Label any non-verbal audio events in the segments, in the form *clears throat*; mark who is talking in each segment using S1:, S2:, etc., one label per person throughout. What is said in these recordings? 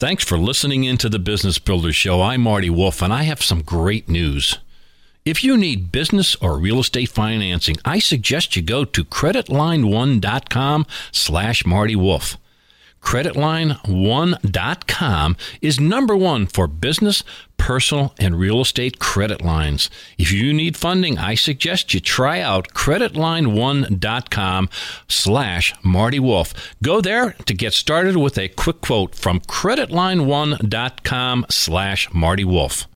S1: Thanks for listening in to the Business Builder Show. I'm Marty Wolff, and I have some great news. If you need business or real estate financing, I suggest you go to creditline1.com slash Marty Wolff. Creditline1.com is number one for business, personal, and real estate credit lines. If you need funding, I suggest you try out creditline1.com slash Marty Wolff. Go there to get started with a quick quote from creditline1.com slash Marty Wolff.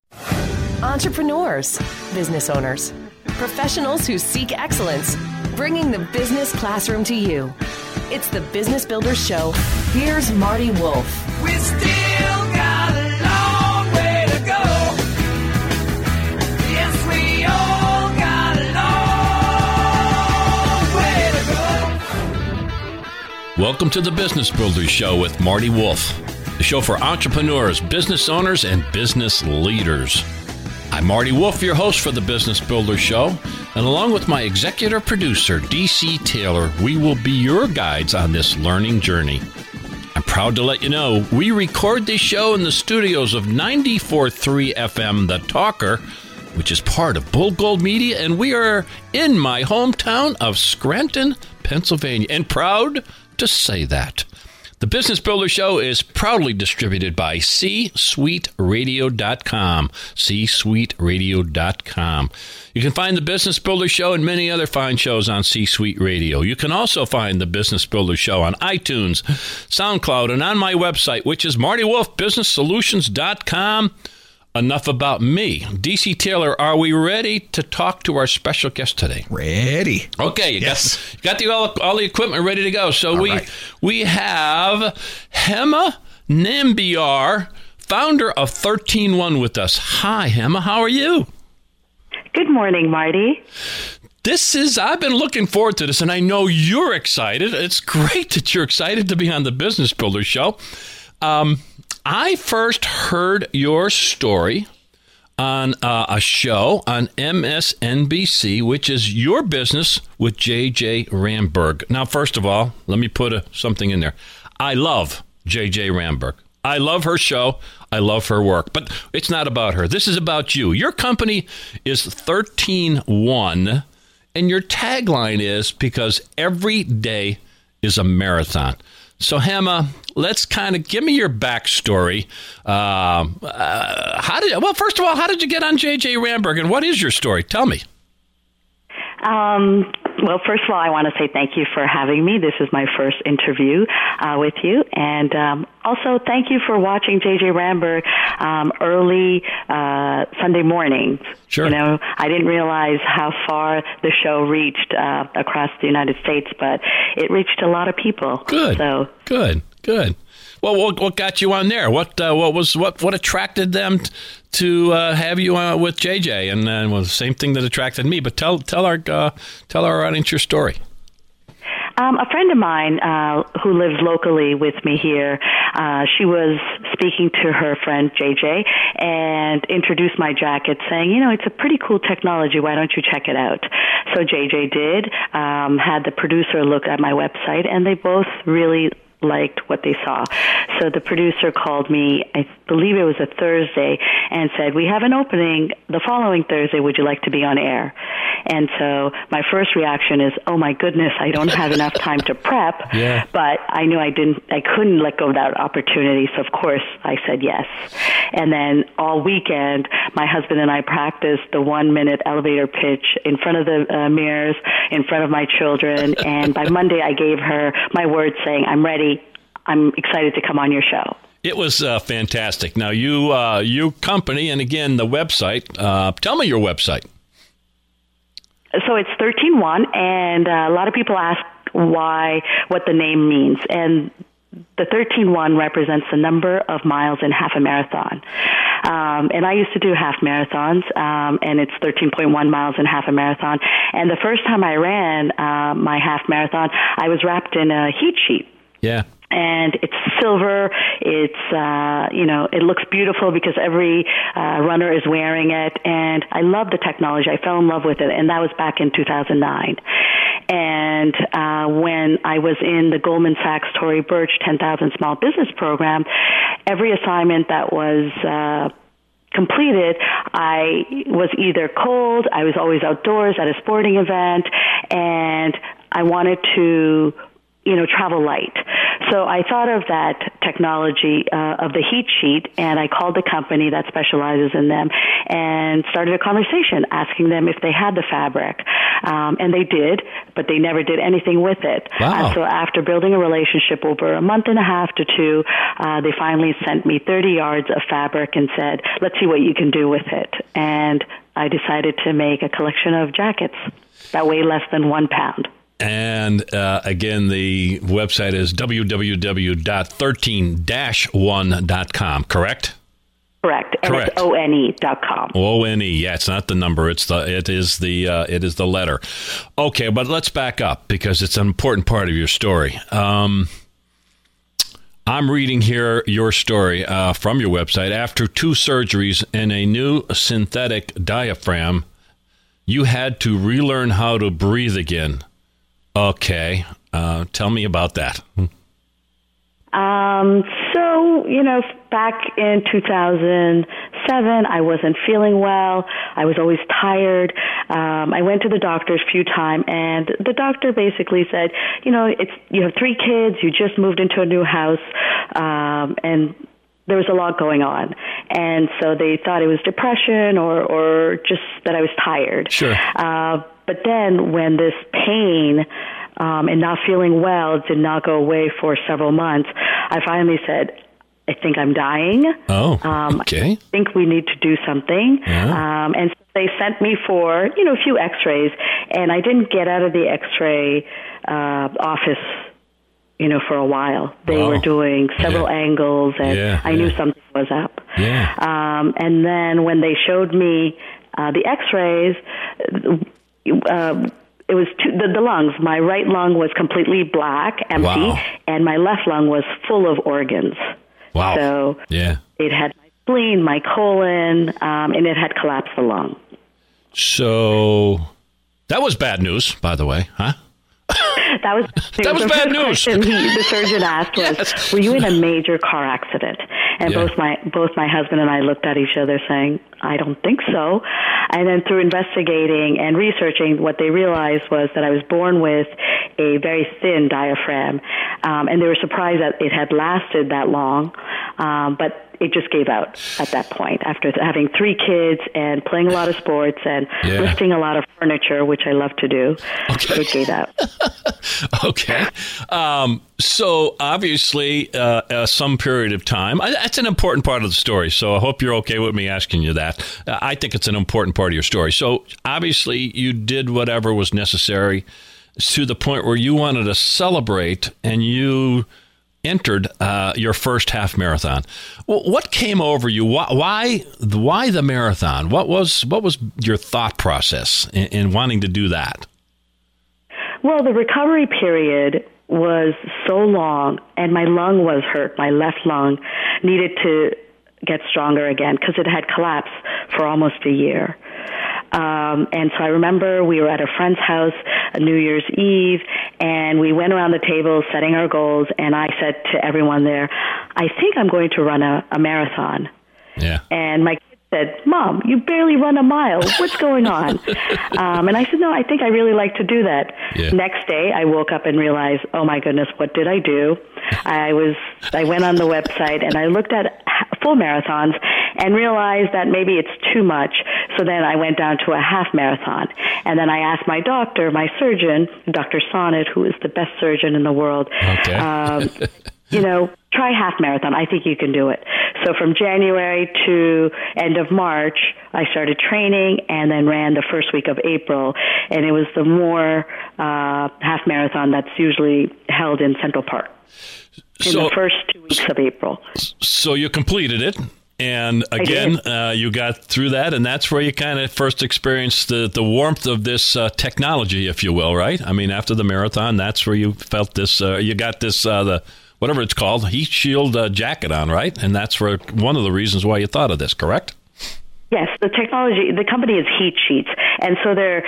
S2: Entrepreneurs, business owners, professionals who seek excellence, bringing the business classroom to you. It's the Business Builder Show. Here's Marty Wolff.
S3: We still got a long way to go. Yes, we all got a long way to go.
S1: Welcome to the Business Builders Show with Marty Wolff, the show for entrepreneurs, business owners, and business leaders. I'm Marty Wolff, your host for the Business Builder Show, and along with my executive producer, DC Taylor, we will be your guides on this learning journey. I'm proud to let you know we record this show in the studios of 94.3 FM The Talker, which is part of Bold Gold Media, and we are in my hometown of Scranton, Pennsylvania, and proud to say that. The Business Builder Show is proudly distributed by C-SuiteRadio.com. C-SuiteRadio.com. You can find the Business Builder Show and many other fine shows on C Suite Radio. You can also find the Business Builder Show on iTunes, SoundCloud, and on my website, which is MartyWolfBusinessSolutions.com. Enough about me. DC Taylor, are we ready to talk to our special guest today?
S4: Ready.
S1: Okay, you
S4: Yes.
S1: got, you got the, all, all the equipment ready to go. So
S4: All
S1: we
S4: right.
S1: we have Hema Nambiar, founder of 131 with us. Hi, Hema. How are you?
S5: Good morning, Marty.
S1: This is I've been looking forward to this and I know you're excited. It's great that you're excited to be on the Business Builder show. Um, I first heard your story on uh, a show on MSNBC, which is Your Business with JJ Ramberg. Now, first of all, let me put a, something in there. I love JJ Ramberg. I love her show. I love her work, but it's not about her. This is about you. Your company is 131, and your tagline is because every day is a marathon. So, Hema, let's kind of give me your backstory. Um, uh, how did well? First of all, how did you get on JJ Ramberg, and what is your story? Tell me.
S5: Um, well, first of all, I want to say thank you for having me. This is my first interview uh, with you, and um, also thank you for watching JJ Ramberg um, early uh, Sunday mornings.
S1: Sure.
S5: You know, I didn't realize how far the show reached uh, across the United States, but it reached a lot of people.
S1: Good.
S5: So
S1: good. Good. Well, what, what got you on there? What uh, what was what what attracted them t- to uh, have you uh, with JJ? And uh, well, the same thing that attracted me. But tell tell our uh, tell our audience your story.
S5: Um, a friend of mine uh, who lives locally with me here, uh, she was speaking to her friend JJ and introduced my jacket, saying, "You know, it's a pretty cool technology. Why don't you check it out?" So JJ did. Um, had the producer look at my website, and they both really liked what they saw. So the producer called me, I believe it was a Thursday, and said, We have an opening the following Thursday. Would you like to be on air? And so my first reaction is, Oh my goodness, I don't have enough time to prep. *laughs*
S1: Yeah.
S5: But I knew I didn't, I couldn't let go of that opportunity. So of course I said yes. And then all weekend, my husband and I practiced the one minute elevator pitch in front of the uh, mirrors, in front of my children. and by *laughs* Monday, I gave her my word saying, I'm ready. I'm excited to come on your show.
S1: It was uh, fantastic. Now you uh, you company and again the website. Uh, tell me your website.
S5: So it's 13-1, and uh, a lot of people ask why, what the name means. And the 13-1 represents the number of miles in half a marathon. Um, and I used to do half marathons, um, and it's 13.1 miles in half a marathon. And the first time I ran uh, my half marathon, I was wrapped in a heat sheet
S1: Yeah.
S5: And it's silver. It's uh, you know it looks beautiful because every uh, runner is wearing it, and I love the technology. I fell in love with it, and that was back in 2009. And uh, when I was in the Goldman Sachs Tory Burch 10,000 Small Business Program, every assignment that was uh, completed, I was either cold, I was always outdoors at a sporting event, and I wanted to you know, travel light. So I thought of that technology uh, of the heat sheet, and I called the company that specializes in them and started a conversation asking them if they had the fabric. Um, and they did, but they never did anything with it.
S1: Wow.
S5: Uh, so after building a relationship over a month and a half to two, uh, they finally sent me 30 yards of fabric and said, let's see what you can do with it. And I decided to make a collection of jackets that weigh less than one pound.
S1: And uh, again, the website is www.13-1.com, correct?
S5: Correct. And
S1: Correct.
S5: it's O-N-E dot com.
S1: O N E. Yeah, it's not the number. It's the it is the uh, it is the letter. Okay, but let's back up because it's an important part of your story. Um, I'm reading here your story uh, from your website. After two surgeries and a new synthetic diaphragm, you had to relearn how to breathe again. Okay, uh, tell me about that.
S5: Um, so, you know, back in 2007, I wasn't feeling well. I was always tired. Um, I went to the doctor a few times, and the doctor basically said, you know, it's you have three kids, you just moved into a new house, um, and there was a lot going on, and so they thought it was depression or or just that I was tired.
S1: Sure.
S5: Uh, but then when this pain um, and not feeling well did not go away for several months, I finally said, I think I'm dying.
S1: Oh,
S5: Um,
S1: okay.
S5: I think we need to do something.
S1: Yeah.
S5: Um, and so they sent me for, you know, a few x-rays, and I didn't get out of the x-ray uh, office, you know, for a while. They
S1: Wow.
S5: were doing several
S1: Yeah.
S5: angles, and
S1: Yeah,
S5: I knew something was up.
S1: Yeah.
S5: Um, and then when they showed me uh, the x-rays, uh, it was two, the, the lungs. My right lung was completely black, empty,
S1: Wow.
S5: and my left lung was full of organs.
S1: Wow.
S5: So
S1: yeah.
S5: it had my spleen, my colon, um, and it had collapsed the lung.
S1: So that was bad news, by the way, huh?
S5: That was
S1: That was bad news.
S5: he, the surgeon asked was,
S1: Yes.
S5: "Were you in a major car accident?" And
S1: Yeah.
S5: both my both my husband and I looked at each other, saying, "I don't think so." And then through investigating and researching, what they realized was that I was born with a very thin diaphragm, um, and they were surprised that it had lasted that long. Um, but it just gave out at that point after having three kids and playing a lot of sports and
S1: Yeah.
S5: lifting a lot of furniture, which I love to do.
S1: Okay.
S5: It gave out. *laughs*
S1: Okay. Um, so obviously, uh, uh, some period of time. I, that's an important part of the story. So I hope you're okay with me asking you that. Uh, I think it's an important part of your story. So obviously, you did whatever was necessary to the point where you wanted to celebrate, and you entered uh, your first half marathon. Wh- What came over you? Why, why? Why the marathon? What was what was your thought process in, in wanting to do that?
S5: Well, the recovery period was so long, and my lung was hurt. My left lung needed to get stronger again because it had collapsed for almost a year. Um, and so I remember we were at a friend's house a New Year's Eve, and we went around the table setting our goals. And I said to everyone there, "I think I'm going to run a, a marathon."
S1: Yeah.
S5: And my said, Mom, you barely run a mile. What's going on? *laughs* um, and I said, No, I think I really like to do that.
S1: Yeah.
S5: Next day, I woke up and realized, Oh my goodness, what did I do? I was, I went on the website and I looked at full marathons and realized that maybe it's too much. So then I went down to a half marathon. And then I asked my doctor, my surgeon, Dr. Sonnet, who is the best surgeon in the world,
S1: Okay.
S5: um, *laughs* you know, try half marathon. I think you can do it. So from January to end of March, I started training and then ran the first week of April. And it was the more uh, half marathon that's usually held in Central Park in
S1: So-
S5: the first two weeks of April.
S1: So you completed it. And again, uh, you got through that, and that's where you kind of first experienced the, the warmth of this uh, technology, if you will, right? I mean, after the marathon, that's where you felt this. Uh, you got this, uh, the whatever it's called, heat shield uh, jacket on, right? And that's for one of the reasons why you thought of this, correct?
S5: Yes, the technology, the company is heat sheets. And so they're,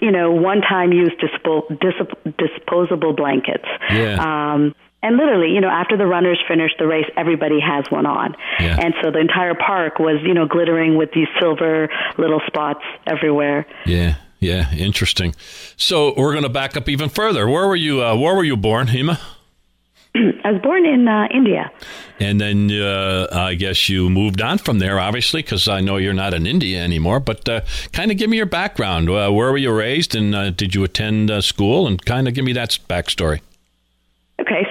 S5: you know, one time use dispo, dis, disposable blankets.
S1: Yeah.
S5: Um, and literally, you know, after the runners finish the race, everybody has one on.
S1: Yeah.
S5: And so the entire park was, you know, glittering with these silver little spots everywhere.
S1: Yeah, yeah, interesting. So we're going to back up even further. Where were you? Uh, where were you born, Hema? *clears throat*
S5: I was born in uh, India.
S1: And then uh, I guess you moved on from there, obviously, because I know you're not in India anymore. But uh, kind of give me your background. Uh, where were you raised, and uh, did you attend uh, school? And kind of give me that backstory.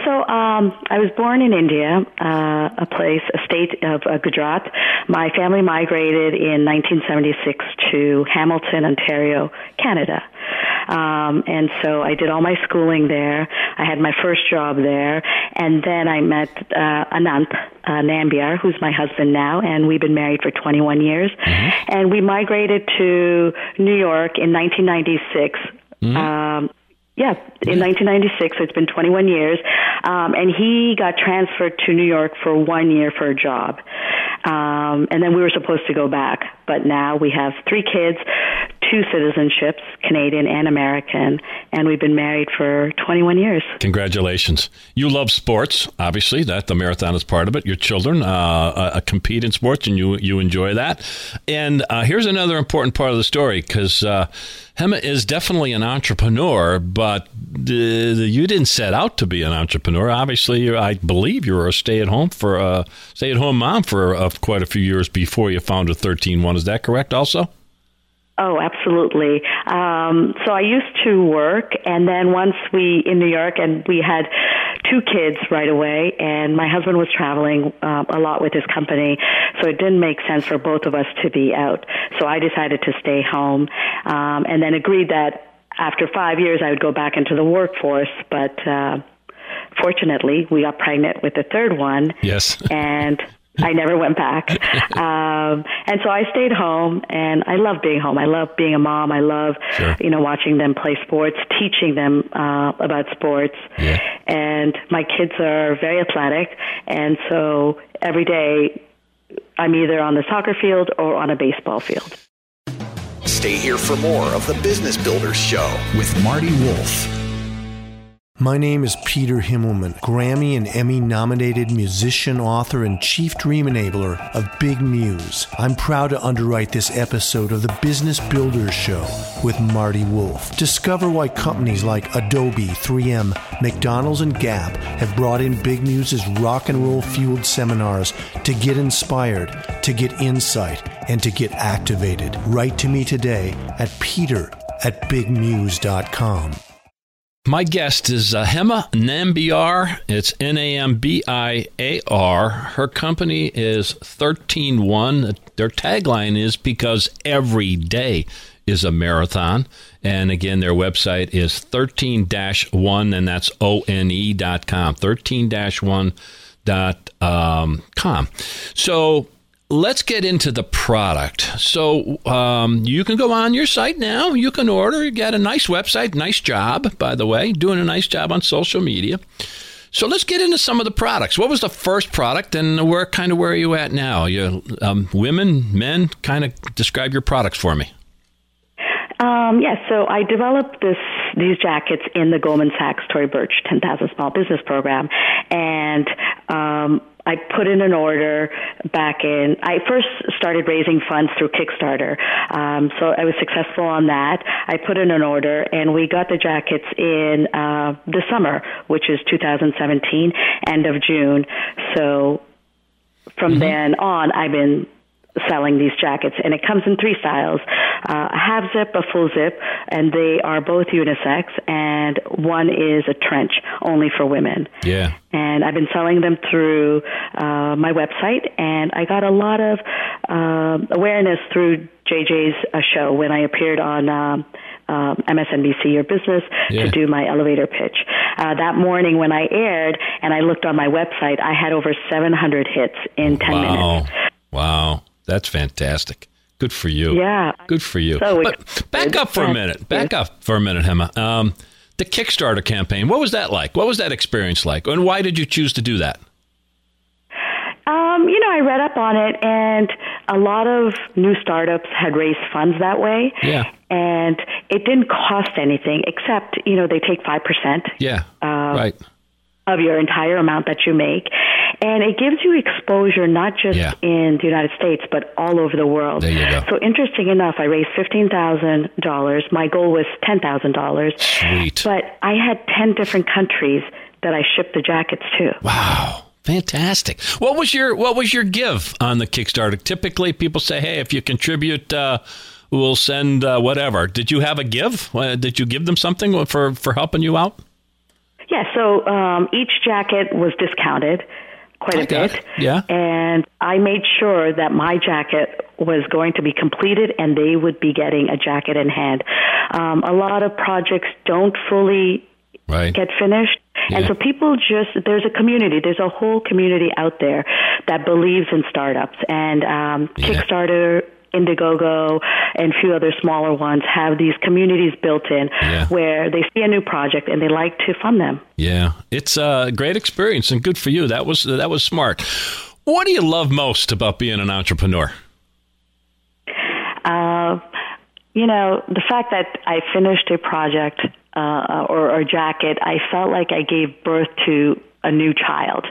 S5: So um, I was born in India, uh, a place, a state of uh, Gujarat. My family migrated in 1976 to Hamilton, Ontario, Canada. Um, and so I did all my schooling there. I had my first job there, and then I met uh, Anant uh, Nambiar, who's my husband now, and we've been married for 21 years. And we migrated to New York in 1996. Um, yeah, in 1996. So it's been 21 years. Um, and he got transferred to New York for one year for a job. Um, and then we were supposed to go back. But now we have three kids, two citizenships, Canadian and American, and we've been married for 21 years.
S1: Congratulations. You love sports, obviously. That the marathon is part of it. Your children uh, uh, compete in sports, and you you enjoy that. And uh, here's another important part of the story because uh, Hema is definitely an entrepreneur, but you didn't set out to be an entrepreneur. Obviously, I believe you were a stay at home for a stay at home mom for uh, quite a few years before you founded 13-1. Is that correct? Also.
S5: Oh, absolutely. Um, so I used to work, and then once we in New York, and we had two kids right away, and my husband was traveling uh, a lot with his company, so it didn't make sense for both of us to be out. So I decided to stay home, um, and then agreed that after five years I would go back into the workforce, but. Uh, Fortunately, we got pregnant with the third one.
S1: Yes. *laughs*
S5: and I never went back. *laughs* Um, and so I stayed home and I love being home. I love being a mom. I love,
S1: Sure.
S5: you know, watching them play sports, teaching them, uh, about sports.
S1: Yeah.
S5: And my kids are very athletic. And so every day I'm either on the soccer field or on a baseball field.
S4: Stay here for more of the Business Builders Show with Marty Wolff.
S6: My name is Peter Himmelman, Grammy and Emmy nominated musician, author, and chief dream enabler of Big Muse. I'm proud to underwrite this episode of the Business Builders Show with Marty Wolff. Discover why companies like Adobe, 3M, McDonald's, and Gap have brought in Big Muse's rock and roll fueled seminars to get inspired, to get insight, and to get activated. Write to me today at peter at bigmuse.com.
S1: My guest is uh, Hema Nambiar. It's N A M B I A R. Her company is 131. Their tagline is because every day is a marathon. And again, their website is 13 1, and that's O N E dot com. 13 1 dot um, com. So let's get into the product. So um, you can go on your site now. You can order. You got a nice website. Nice job, by the way. Doing a nice job on social media. So let's get into some of the products. What was the first product, and where kind of where are you at now? You um, women, men, kind of describe your products for me.
S5: Um, yes, so I developed this these jackets in the Goldman Sachs Tory Burch 10,000 Small Business Program, and um, I put in an order back in. I first started raising funds through Kickstarter, um, so I was successful on that. I put in an order, and we got the jackets in uh, the summer, which is 2017, end of June. So from then on, I've been selling these jackets, and it comes in three styles: uh, a half zip, a full zip, and they are both unisex. And one is a trench, only for women.
S1: Yeah.
S5: And I've been selling them through uh, my website, and I got a lot of uh, awareness through JJ's uh, show when I appeared on. Um, um, MSNBC Your Business
S1: Yeah.
S5: to do my elevator pitch. Uh, that morning when I aired and I looked on my website, I had over 700 hits in 10
S1: Wow.
S5: minutes.
S1: Wow. That's fantastic. Good for you.
S5: Yeah.
S1: Good for you.
S5: So
S1: but back up for a minute. Back up for a minute, Hema. Um, the Kickstarter campaign. What was that like? What was that experience like? And why did you choose to do that?
S5: Um, you know, I I read up on it, and a lot of new startups had raised funds that way.
S1: Yeah.
S5: And it didn't cost anything except, you know, they take 5%
S1: Yeah.
S5: Uh,
S1: right.
S5: Of your entire amount that you make. And it gives you exposure not just
S1: Yeah.
S5: in the United States, but all over the world.
S1: There you go.
S5: So interesting enough, I raised $15,000. My goal was $10,000.
S1: Sweet.
S5: But I had 10 different countries that I shipped the jackets to.
S1: Wow. Fantastic. What was your What was your give on the Kickstarter? Typically, people say, "Hey, if you contribute, uh, we'll send uh, whatever." Did you have a give? Uh, did you give them something for for helping you out?
S5: Yeah, so um, each jacket was discounted quite a bit.
S1: Yeah.
S5: And I made sure that my jacket was going to be completed and they would be getting a jacket in hand. Um, a lot of projects don't fully
S1: Right.
S5: get finished. And
S1: Yeah.
S5: so people just, there's a community, there's a whole community out there that believes in startups. And um,
S1: Yeah.
S5: Kickstarter, Indiegogo, and a few other smaller ones have these communities built in
S1: Yeah.
S5: where they see a new project and they like to fund them.
S1: Yeah, it's a great experience and good for you. That was that was smart. What do you love most about being an entrepreneur?
S5: Uh, you know, the fact that I finished a project uh, or, or jacket, I felt like I gave birth to a new child.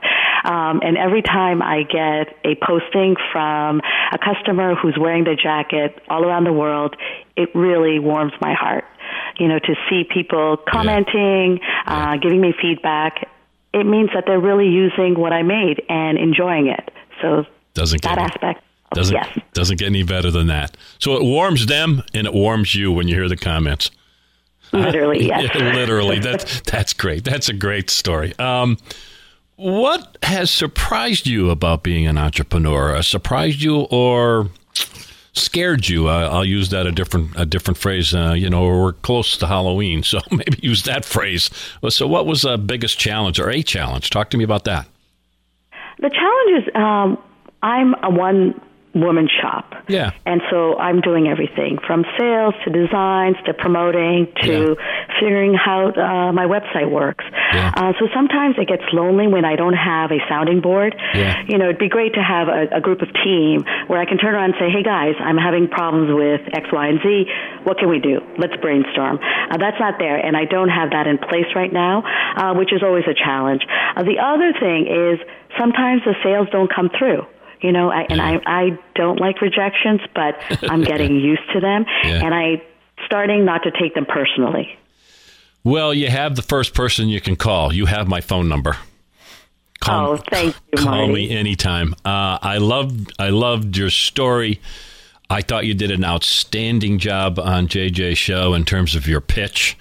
S5: Um, and every time I get a posting from a customer who's wearing the jacket all around the world, it really warms my heart. You know, to see people commenting, uh, giving me feedback, it means that they're really using what I made and enjoying it. So
S1: Doesn't
S5: that aspect,
S1: doesn't
S5: yes.
S1: doesn't get any better than that. So it warms them and it warms you when you hear the comments.
S5: Literally, *laughs* yes.
S1: Yeah, literally. That's that's great. That's a great story. Um, what has surprised you about being an entrepreneur? Uh, surprised you or scared you? Uh, I'll use that a different a different phrase. Uh, you know, we're close to Halloween, *laughs* so maybe use that phrase. So, what was the biggest challenge or a challenge? Talk to me about that.
S5: The challenge is um, I'm a one woman shop.
S1: Yeah.
S5: And so I'm doing everything from sales to designs to promoting to figuring how uh, my website works.
S1: Yeah.
S5: Uh, so sometimes it gets lonely when I don't have a sounding board.
S1: Yeah.
S5: You know, it'd be great to have a, a group of team where I can turn around and say, hey guys, I'm having problems with X, Y, and Z. What can we do? Let's brainstorm. Uh, that's not there, and I don't have that in place right now, uh, which is always a challenge. Uh, the other thing is sometimes the sales don't come through. You know, I, and I, I don't like rejections, but I'm getting *laughs* used to them,
S1: Yeah.
S5: and I starting not to take them personally.
S1: Well, you have the first person you can call. You have my phone number. Call,
S5: Oh, thank *laughs* you,
S1: Call
S5: Marty.
S1: me anytime. Uh, I loved I loved your story. I thought you did an outstanding job on JJ's show in terms of your pitch.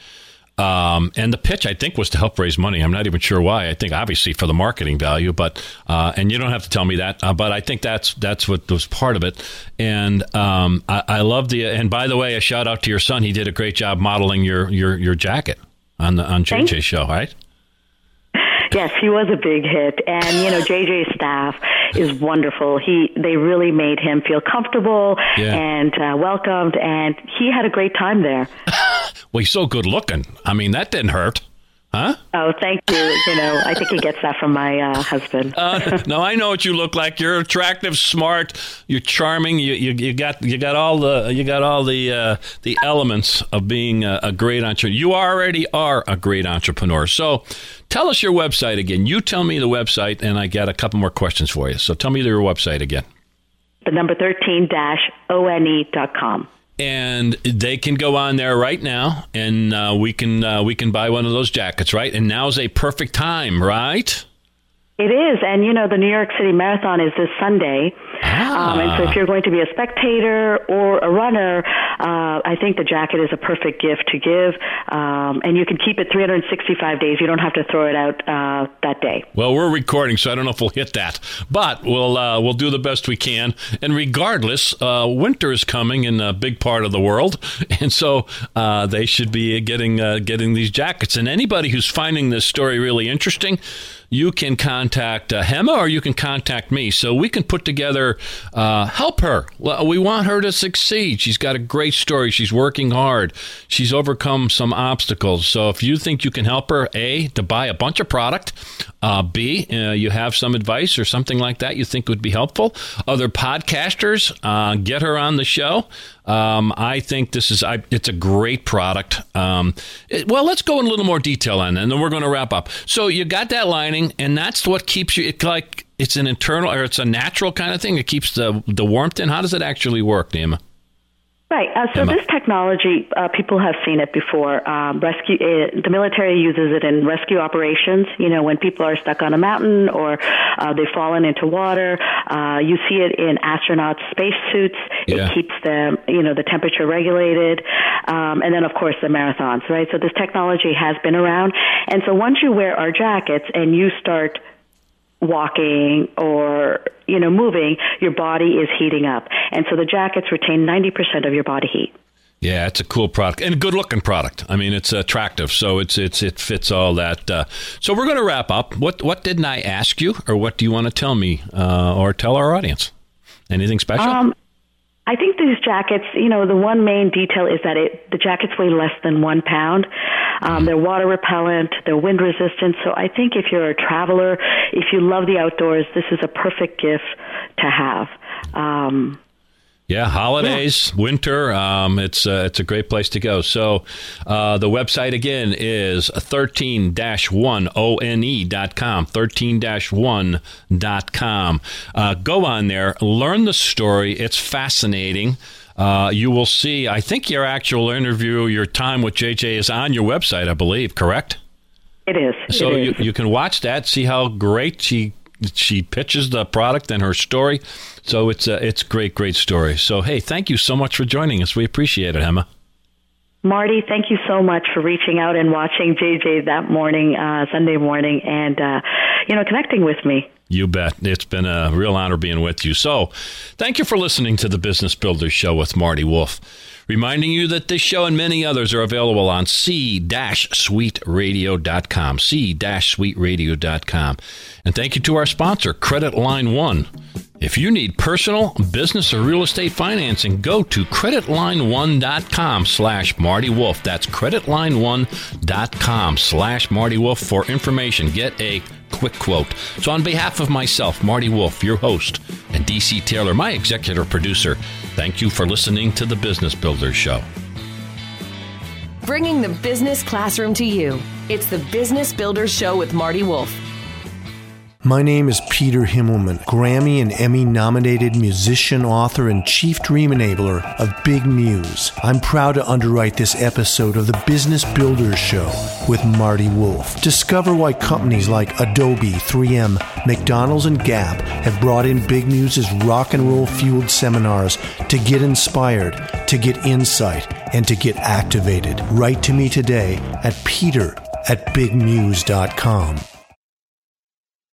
S1: Um, and the pitch, I think, was to help raise money. I'm not even sure why. I think obviously for the marketing value, but uh, and you don't have to tell me that. Uh, but I think that's that's what was part of it. And um, I, I love the. And by the way, a shout out to your son. He did a great job modeling your your your jacket on the on JJ's show. Right?
S5: Yes, he was a big hit, and you know *laughs* JJ's staff is wonderful. He they really made him feel comfortable
S1: Yeah.
S5: and uh, welcomed, and he had a great time there. *laughs*
S1: Well, he's so good looking. I mean, that didn't hurt, huh?
S5: Oh, thank you. You know, I think he gets that from my uh, husband.
S1: Uh, no, I know what you look like. You're attractive, smart. You're charming. You, you, you got you got all the you got all the uh, the elements of being a, a great entrepreneur. You already are a great entrepreneur. So, tell us your website again. You tell me the website, and I got a couple more questions for you. So, tell me your website again.
S5: the number thirteen dash one e dot com.
S1: And they can go on there right now, and uh, we can uh, we can buy one of those jackets, right? And now's a perfect time, right?
S5: It is, and you know, the New York City Marathon is this Sunday, um, and so if you're going to be a spectator or a runner, uh, I think the jacket is a perfect gift to give, um, and you can keep it 365 days. You don't have to throw it out uh, that day.
S1: Well, we're recording, so I don't know if we'll hit that, but we'll uh, we'll do the best we can. And regardless, uh, winter is coming in a big part of the world, *laughs* and so uh, they should be getting uh, getting these jackets. And anybody who's finding this story really interesting, you can contact uh, Hema or you can contact me, so we can put together uh, help her. We want her to succeed. She's got a great story. She's working hard. She's overcome some obstacles. So if you think you can help her, a to buy a bunch of product Uh, B, uh, you have some advice or something like that you think would be helpful. Other podcasters, uh, get her on the show. Um, I think this is I, it's a great product. Um, it, well, let's go in a little more detail on, that, and then we're going to wrap up. So you got that lining, and that's what keeps you. It like it's an internal or it's a natural kind of thing. It keeps the the warmth in. How does it actually work, Nima?
S5: Right. Uh, so
S1: Emma.
S5: this technology, uh, people have seen it before. Um, rescue, uh, the military uses it in rescue operations. You know, when people are stuck on a mountain or uh, they've fallen into water. Uh, you see it in astronauts' spacesuits.
S1: Yeah.
S5: It keeps them, you know, the temperature regulated. Um, and then, of course, the marathons. Right. So this technology has been around. And so once you wear our jackets and you start walking or you know moving your body is heating up and so the jackets retain 90% of your body heat
S1: Yeah, it's a cool product and a good looking product. I mean, it's attractive, so it's it's it fits all that. Uh, so we're going to wrap up. What what didn't I ask you, or what do you want to tell me, uh, or tell our audience? Anything special?
S5: Um, I think these jackets, you know, the one main detail is that it, the jackets weigh less than one pound. Um, they're water repellent, they're wind resistant. So I think if you're a traveler, if you love the outdoors, this is a perfect gift to have. Um,
S1: Yeah, holidays, winter. Um, it's uh, it's a great place to go. So uh, the website again is 13-1one.com, 13-1.com. Uh, go on there, learn the story. It's fascinating. Uh, you will see, I think your actual interview, your time with JJ is on your website, I believe, correct?
S5: it is.
S1: So
S5: it
S1: you, you can watch that, see how great she she pitches the product and her story. So it's a it's great great story. So hey, thank you so much for joining us. We appreciate it, Emma.
S5: Marty, thank you so much for reaching out and watching JJ that morning, uh, Sunday morning, and uh, you know connecting with me.
S1: You bet. It's been a real honor being with you. So, thank you for listening to the Business Builders Show with Marty Wolff. Reminding you that this show and many others are available on c-suiteradio.com, c-suiteradio.com. And thank you to our sponsor, Credit Line One. If you need personal, business, or real estate financing, go to creditline1.com slash Marty Wolff. That's creditline1.com slash Marty Wolff for information. Get a quick quote. So on behalf of myself, Marty Wolff, your host, and DC Taylor, my executive producer, thank you for listening to the Business Builders Show.
S2: Bringing the business classroom to you. It's the Business Builders Show with Marty Wolff.
S6: My name is Peter Himmelman, Grammy and Emmy nominated musician, author, and chief dream enabler of Big Muse. I'm proud to underwrite this episode of the Business Builders Show with Marty Wolff. Discover why companies like Adobe, 3M, McDonald's, and Gap have brought in Big Muse's rock and roll fueled seminars to get inspired, to get insight, and to get activated. Write to me today at peter at bigmuse.com.